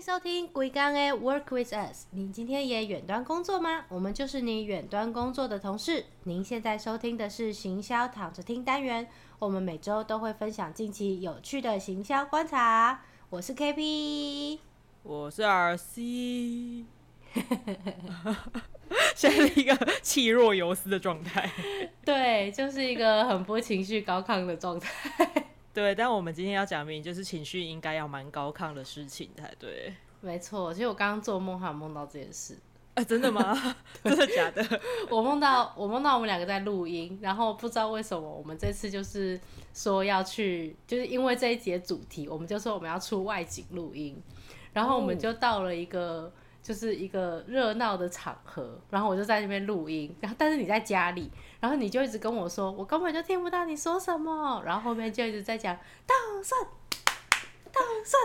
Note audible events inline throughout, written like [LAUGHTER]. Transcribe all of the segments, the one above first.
迎收听《龟刚的 Work with Us》。您今天也远端工作吗？我们就是你远端工作的同事。您现在收听的是行销躺着听单元，我们每周都会分享近期有趣的行销观察。我是 KP，我是 RC，[LAUGHS] 现在是一个气若游丝的状态。[LAUGHS] 对，就是一个很不情绪高亢的状态。对，但我们今天要讲明，就是情绪应该要蛮高亢的事情才对。没错，其实我刚刚做梦还有梦到这件事。啊，真的吗？[LAUGHS] 真的假的？我梦到我梦到我们两个在录音，然后不知道为什么我们这次就是说要去，就是因为这一节主题，我们就说我们要出外景录音，然后我们就到了一个就是一个热闹的场合，然后我就在那边录音，然后但是你在家里，然后你就一直跟我说，我根本就听不到你说什么，然后后面就一直在讲大蒜，大蒜。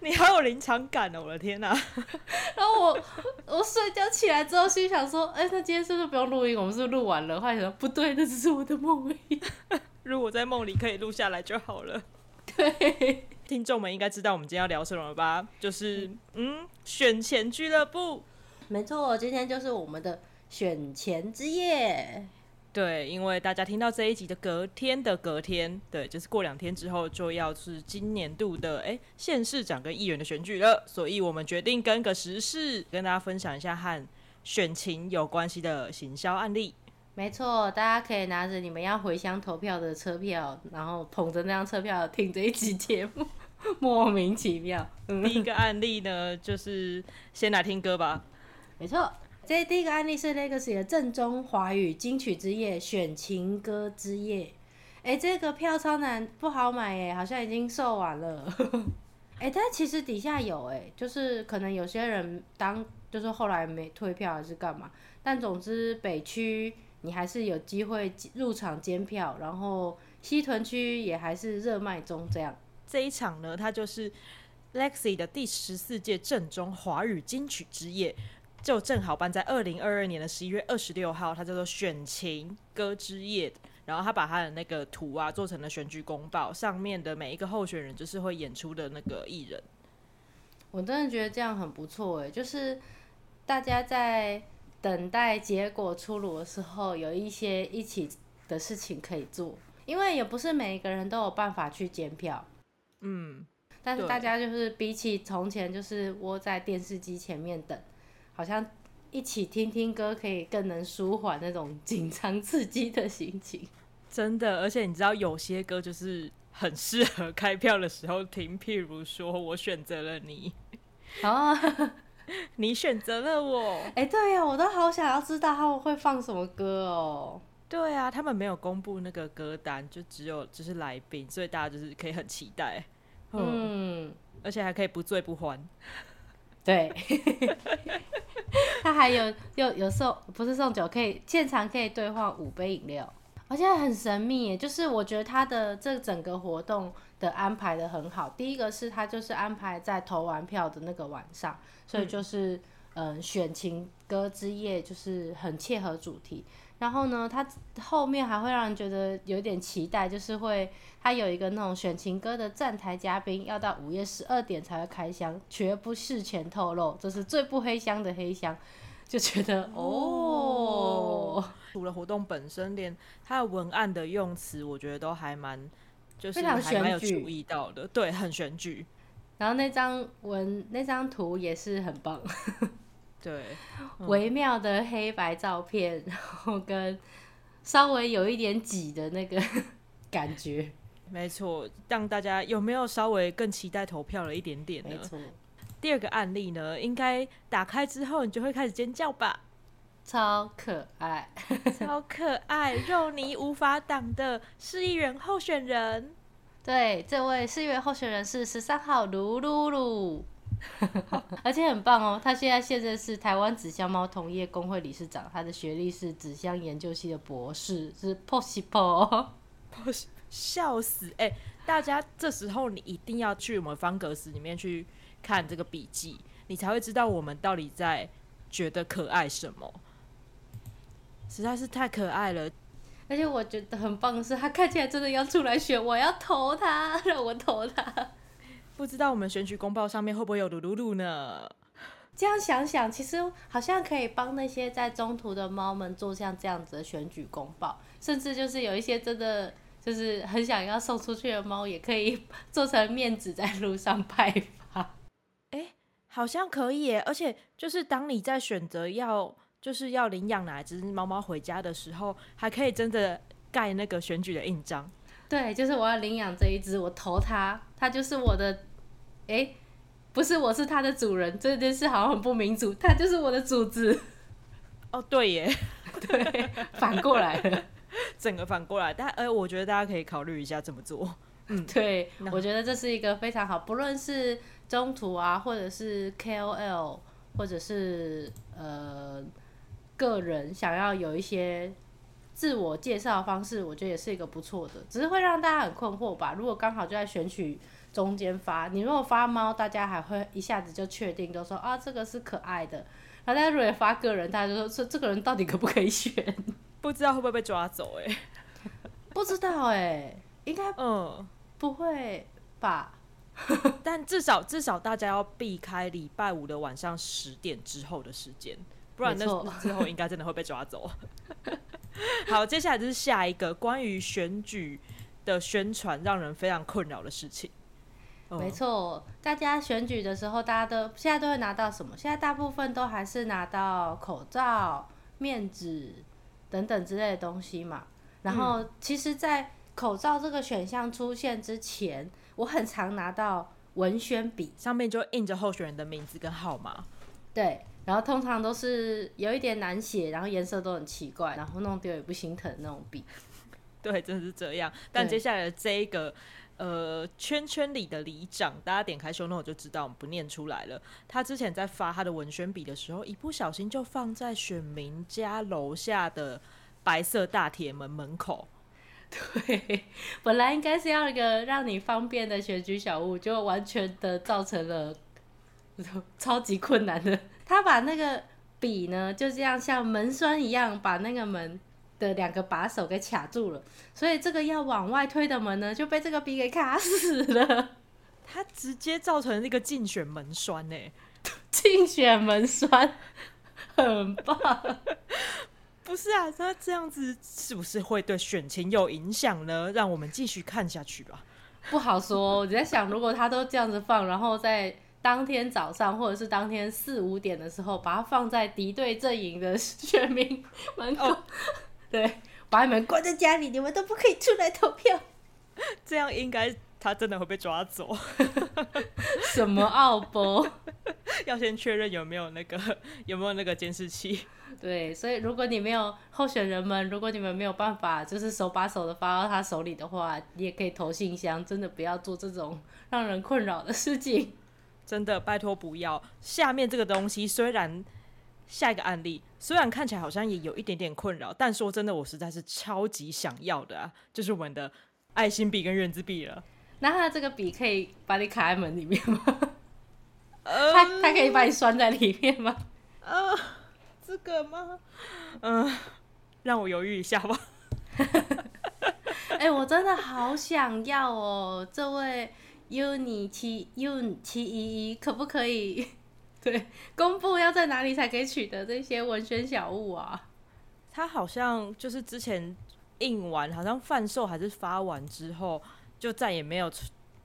你好有临场感哦！我的天哪！然后我 [LAUGHS] [LAUGHS] 我睡觉起来之后，心想说：“哎，那今天是不是不用录音？我们是不是录完了？”后来想说：“不对，那只是我的梦而已。[LAUGHS] 如果在梦里可以录下来就好了。”对，听众们应该知道我们今天要聊什么了吧？就是嗯，选钱俱乐部。没错，今天就是我们的选钱之夜。对，因为大家听到这一集的隔天的隔天，对，就是过两天之后就要是今年度的哎县市长跟议员的选举了，所以我们决定跟个时事跟大家分享一下和选情有关系的行销案例。没错，大家可以拿着你们要回乡投票的车票，然后捧着那张车票听这一集节目，[LAUGHS] 莫名其妙。第一个案例呢，就是先来听歌吧。没错。这第一个案例是 Legacy 的正宗华语金曲之夜选情歌之夜，哎，这个票超难，不好买哎，好像已经售完了。[LAUGHS] 哎，但其实底下有哎，就是可能有些人当就是后来没退票还是干嘛，但总之北区你还是有机会入场监票，然后西屯区也还是热卖中。这样这一场呢，它就是 Legacy 的第十四届正宗华语金曲之夜。就正好办在二零二二年的十一月二十六号，它叫做选情歌之夜。然后他把他的那个图啊做成了选举公报，上面的每一个候选人就是会演出的那个艺人。我真的觉得这样很不错诶，就是大家在等待结果出炉的时候，有一些一起的事情可以做，因为也不是每一个人都有办法去检票。嗯，但是大家就是比起从前，就是窝在电视机前面等。好像一起听听歌可以更能舒缓那种紧张刺激的心情，真的。而且你知道，有些歌就是很适合开票的时候听，譬如说我选择了你，啊，[LAUGHS] [LAUGHS] 你选择了我。哎，对呀，我都好想要知道他们会放什么歌哦。对啊，他们没有公布那个歌单，就只有就是来宾，所以大家就是可以很期待。嗯，而且还可以不醉不欢。对，[LAUGHS] 他还有有有送不是送酒，可以现场可以兑换五杯饮料，而且很神秘。就是我觉得他的这整个活动的安排的很好。第一个是他就是安排在投完票的那个晚上，所以就是嗯选情歌之夜，就是很切合主题。然后呢，他后面还会让人觉得有点期待，就是会他有一个那种选情歌的站台嘉宾，要到午夜十二点才会开箱，绝不事前透露，这是最不黑箱的黑箱，就觉得哦，[LAUGHS] 除了活动本身，连它的文案的用词，我觉得都还蛮，就是还蛮有注意到的，对，很选举。然后那张文那张图也是很棒。[LAUGHS] 对，微妙的黑白照片，然后跟稍微有一点挤的那个 [LAUGHS] 感觉，没错，让大家有没有稍微更期待投票了一点点呢？没错。第二个案例呢，应该打开之后你就会开始尖叫吧？超可爱，[LAUGHS] 超可爱，肉泥无法挡的市议员候选人。对，这位市议员候选人是十三号卢露露。[LAUGHS] 而且很棒哦，他现在现任是台湾纸箱猫同业工会理事长，他的学历是纸箱研究系的博士，是 possible，笑死！哎，大家这时候你一定要去我们方格子里面去看这个笔记，你才会知道我们到底在觉得可爱什么，实在是太可爱了。而且我觉得很棒的是，他看起来真的要出来选，我要投他，让我投他。不知道我们选举公报上面会不会有鲁鲁鲁呢？[LAUGHS] 这样想想，其实好像可以帮那些在中途的猫们做像这样子的选举公报，甚至就是有一些真的就是很想要送出去的猫，也可以 [LAUGHS] 做成面纸在路上派好像可以耶！而且就是当你在选择要就是要领养哪只猫猫回家的时候，还可以真的盖那个选举的印章。对，就是我要领养这一只，我投它，它就是我的。哎。不是，我是它的主人，这件事好像很不民主。它就是我的主子。[LAUGHS] 哦，对耶，[LAUGHS] 对，反过来了，[LAUGHS] 整个反过来。但呃，我觉得大家可以考虑一下怎么做。嗯，对，我觉得这是一个非常好，不论是中途啊，或者是 KOL，或者是呃个人想要有一些自我介绍方式，我觉得也是一个不错的。只是会让大家很困惑吧？如果刚好就在选取。中间发，你如果发猫，大家还会一下子就确定，都说啊这个是可爱的。然后大家如果发个人，大家就说这这个人到底可不可以选？[LAUGHS] 不知道会不会被抓走？哎，不知道哎，应该嗯不会吧？[LAUGHS] 但至少至少大家要避开礼拜五的晚上十点之后的时间，不然那之后应该真的会被抓走。[LAUGHS] 好，接下来就是下一个关于选举的宣传，让人非常困扰的事情。没错，大家选举的时候，大家都现在都会拿到什么？现在大部分都还是拿到口罩、面纸等等之类的东西嘛。然后，其实，在口罩这个选项出现之前，我很常拿到文宣笔，上面就印着候选人的名字跟号码。对，然后通常都是有一点难写，然后颜色都很奇怪，然后弄丢也不心疼那种笔。[LAUGHS] 对，真的是这样。但接下来的这一个。呃，圈圈里的里长，大家点开修 note 就知道，我们不念出来了。他之前在发他的文宣笔的时候，一不小心就放在选民家楼下的白色大铁门门口。对，本来应该是要一个让你方便的选举小物，就完全的造成了超级困难的。他把那个笔呢，就这样像门栓一样，把那个门。的两个把手给卡住了，所以这个要往外推的门呢，就被这个笔给卡死了。[LAUGHS] 他直接造成那个竞选门栓呢，竞选门栓很棒。不是啊，他这样子是不是会对选情有影响呢？让我们继续看下去吧。不好说，我在想，如果他都这样子放，然后在当天早上或者是当天四五点的时候，把它放在敌对阵营的选民门口。对，把你们关在家里，你们都不可以出来投票。[LAUGHS] 这样应该他真的会被抓走。[LAUGHS] 什么奥博？要先确认有没有那个有没有那个监视器。[LAUGHS] 对，所以如果你没有候选人们，如果你们没有办法就是手把手的发到他手里的话，你也可以投信箱。真的不要做这种 [LAUGHS] 让人困扰的事情。真的，拜托不要。下面这个东西虽然。下一个案例虽然看起来好像也有一点点困扰，但说真的，我实在是超级想要的啊！就是我们的爱心笔跟圆珠笔了。那它这个笔可以把你卡在门里面吗？它 [LAUGHS] 它可以把你拴在里面吗？呃，这个吗？嗯，让我犹豫一下吧。[LAUGHS] 哎，我真的好想要哦！这位 Uni 七 uni 七一一，可不可以？对，公布要在哪里才可以取得这些文宣小物啊？他好像就是之前印完，好像贩售还是发完之后，就再也没有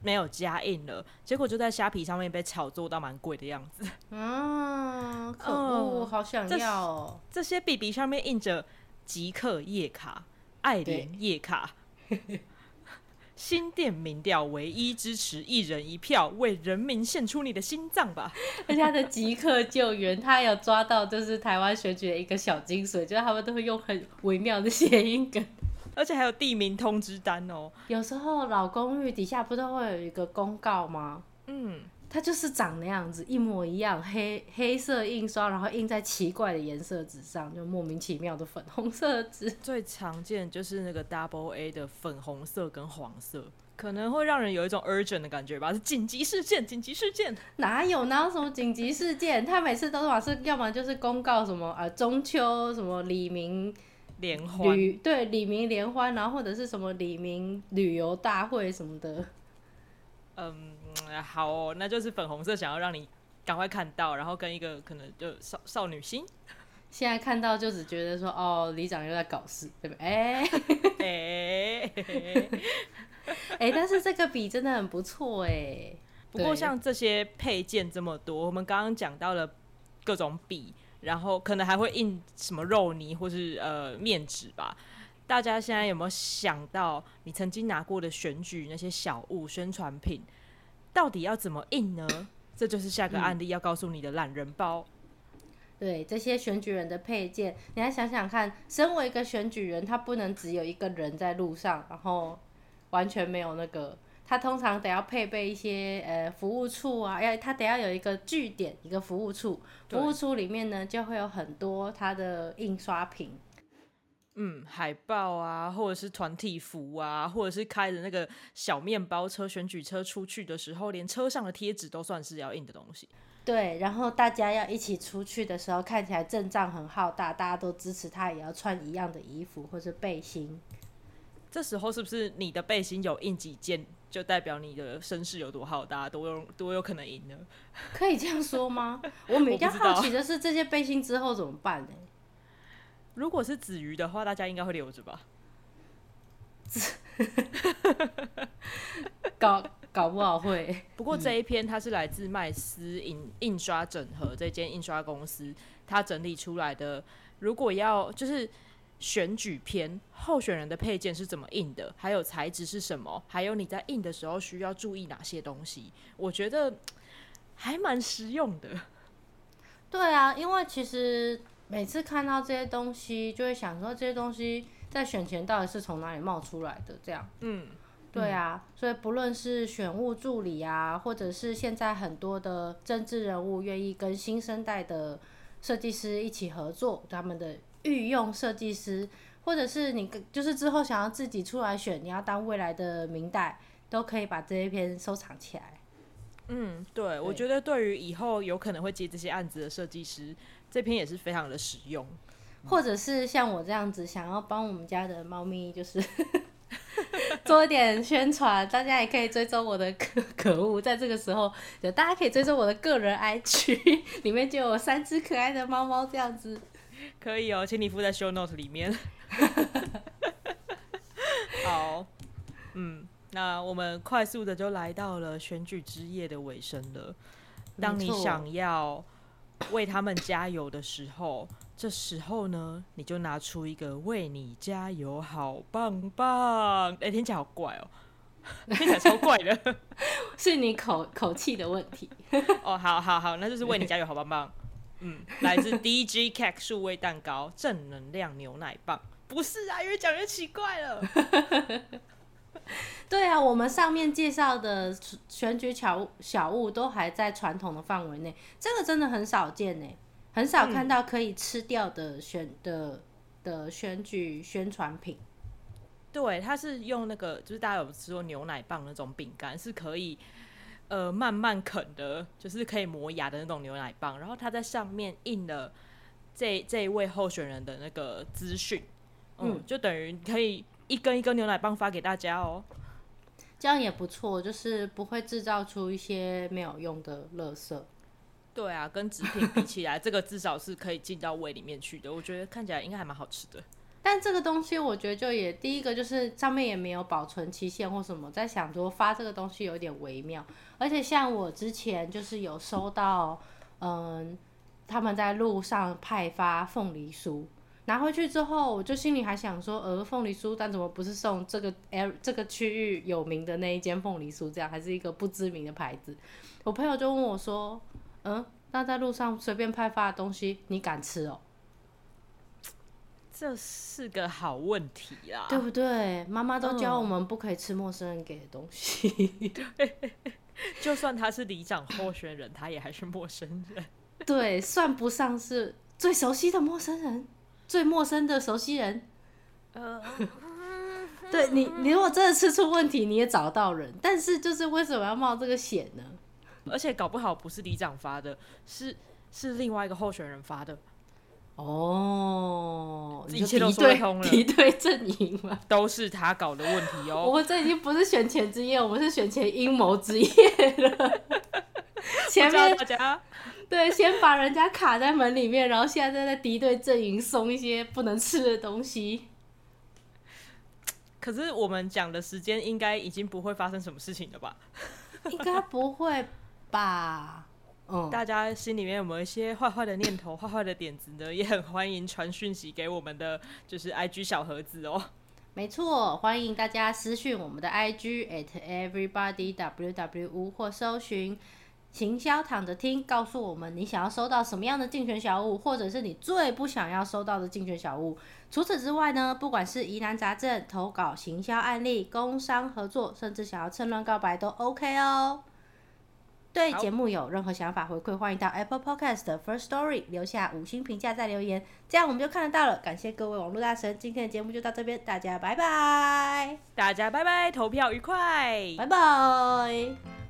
没有加印了。结果就在虾皮上面被炒作到蛮贵的样子。嗯，[LAUGHS] 可恶，好想要！这些 B B 上面印着即刻夜卡、爱莲夜卡。[LAUGHS] 新店民调唯一支持一人一票，为人民献出你的心脏吧！[LAUGHS] 而且他的即刻救援，他有抓到就是台湾选举的一个小精髓，就是他们都会用很微妙的谐音梗，而且还有地名通知单哦。有时候老公寓底下不都会有一个公告吗？嗯。它就是长那样子，一模一样，黑黑色印刷，然后印在奇怪的颜色纸上，就莫名其妙的粉红色纸。[LAUGHS] 最常见就是那个 Double A 的粉红色跟黄色，可能会让人有一种 urgent 的感觉吧，是紧急事件，紧急事件。哪有哪有什么紧急事件？他每次都是是要么就是公告什么啊中秋什么李明联欢，对李明联欢，然后或者是什么李明旅游大会什么的。嗯，好哦，那就是粉红色，想要让你赶快看到，然后跟一个可能就少少女心。现在看到就只觉得说，哦，里长又在搞事，对不对？哎 [LAUGHS] 哎、[LAUGHS] 哎，但是这个笔真的很不错哎。不过像这些配件这么多，我们刚刚讲到了各种笔，然后可能还会印什么肉泥或是呃面纸吧。大家现在有没有想到，你曾经拿过的选举那些小物宣传品，到底要怎么印呢？这就是下个案例要告诉你的懒人包。对这些选举人的配件，你来想想看，身为一个选举人，他不能只有一个人在路上，然后完全没有那个，他通常得要配备一些呃服务处啊，要他得要有一个据点，一个服务处，服务处里面呢就会有很多他的印刷品，嗯，海报啊，或者是团体服啊，或者是开着那个小面包车、选举车出去的时候，连车上的贴纸都算是要印的东西。对，然后大家要一起出去的时候，看起来阵仗很浩大，大家都支持他，也要穿一样的衣服或者背心。这时候是不是你的背心有印几件，就代表你的声势有多好大，多有多有可能赢呢？可以这样说吗？[LAUGHS] 我比较好奇的是，这些背心之后怎么办呢？如果是子瑜的话，大家应该会留着吧？[LAUGHS] 搞搞不好会。不过这一篇它是来自麦斯印印刷整合这间印刷公司，它整理出来的。如果要就是选举篇候选人的配件是怎么印的，还有材质是什么，还有你在印的时候需要注意哪些东西，我觉得还蛮实用的。对啊，因为其实每次看到这些东西，就会想说这些东西在选前到底是从哪里冒出来的？这样，嗯，对啊，所以不论是选务助理啊，或者是现在很多的政治人物愿意跟新生代的设计师一起合作，他们的御用设计师，或者是你就是之后想要自己出来选，你要当未来的明代，都可以把这一篇收藏起来。嗯，对，我觉得对于以后有可能会接这些案子的设计师，这篇也是非常的实用。或者是像我这样子，想要帮我们家的猫咪，就是做一点宣传，大家也可以追踪我的可可恶，在这个时候，就大家可以追踪我的个人 IG，里面就有三只可爱的猫猫这样子。可以哦，请你附在 show note 里面。[LAUGHS] 好，嗯，那我们快速的就来到了选举之夜的尾声了。当你想要为他们加油的时候，这时候呢，你就拿出一个为你加油好棒棒。哎、听起来好怪哦，[LAUGHS] 听起来超怪的。是你口口气的问题。[LAUGHS] 哦，好好好，那就是为你加油好棒棒。嗯，来自 DG Cake 数位蛋糕正能量牛奶棒。不是啊，越讲越奇怪了。[LAUGHS] 对啊，我们上面介绍的选举巧物小物都还在传统的范围内，这个真的很少见呢，很少看到可以吃掉的选的的选举宣传品。对，它是用那个，就是大家有吃过牛奶棒那种饼干，是可以呃慢慢啃的，就是可以磨牙的那种牛奶棒。然后它在上面印了这这一位候选人的那个资讯，嗯，就等于可以一根一根牛奶棒发给大家哦。这样也不错，就是不会制造出一些没有用的垃圾。对啊，跟纸品比起来，这个至少是可以进到胃里面去的。我觉得看起来应该还蛮好吃的。但这个东西我觉得就也第一个就是上面也没有保存期限或什么，在想说发这个东西有点微妙，而且像我之前就是有收到，嗯，他们在路上派发凤梨酥，拿回去之后，我就心里还想说，呃，凤梨酥，但怎么不是送这个这个区域有名的那一间凤梨酥，这样还是一个不知名的牌子？我朋友就问我说，嗯，那在路上随便派发的东西，你敢吃哦？这是个好问题啦。对不对？妈妈都教嗯我们不可以吃陌生人给的东西。对 [LAUGHS] 就算他是里长候选人，他也还是陌生人。对，算不上是最熟悉的陌生人，最陌生的熟悉人。呃，[LAUGHS] 对你，你如果真的吃出问题，你也找到人。但是就是为什么要冒这个险呢？而且搞不好不是里长发的，是是另外一个候选人发的。哦，一切都说通了敌对阵营嘛。都是他搞的问题哦我哦。们这已经不是选前之夜，我们是选前阴谋之夜了。[LAUGHS] 前面大家 [LAUGHS] 对，先把人家卡在门里面，然后现在在敌对阵营送一些不能吃的东西。可是我们讲的时间应该已经不会发生什么事情了吧？[LAUGHS] 应该不会吧？嗯，大家心里面有没有一些坏坏的念头、坏坏的点子呢？也很欢迎传讯息给我们的就是 IG 小盒子哦。没错，欢迎大家私讯我们的 IG at everybody ww 或搜寻行销躺着听，告诉我们你想要收到什么样的竞选小物，或者是你最不想要收到的竞选小物。除此之外呢，不管是疑难杂症、投稿、行销案例、工商合作，甚至想要趁乱告白都 OK 哦。对好节目有任何想法回馈，欢迎到 Apple Podcast 的 First Story 留下五星评价再留言，这样我们就看得到了。感谢各位网络大神，今天的节目就到这边，大家拜拜，大家拜拜，投票愉快，拜拜。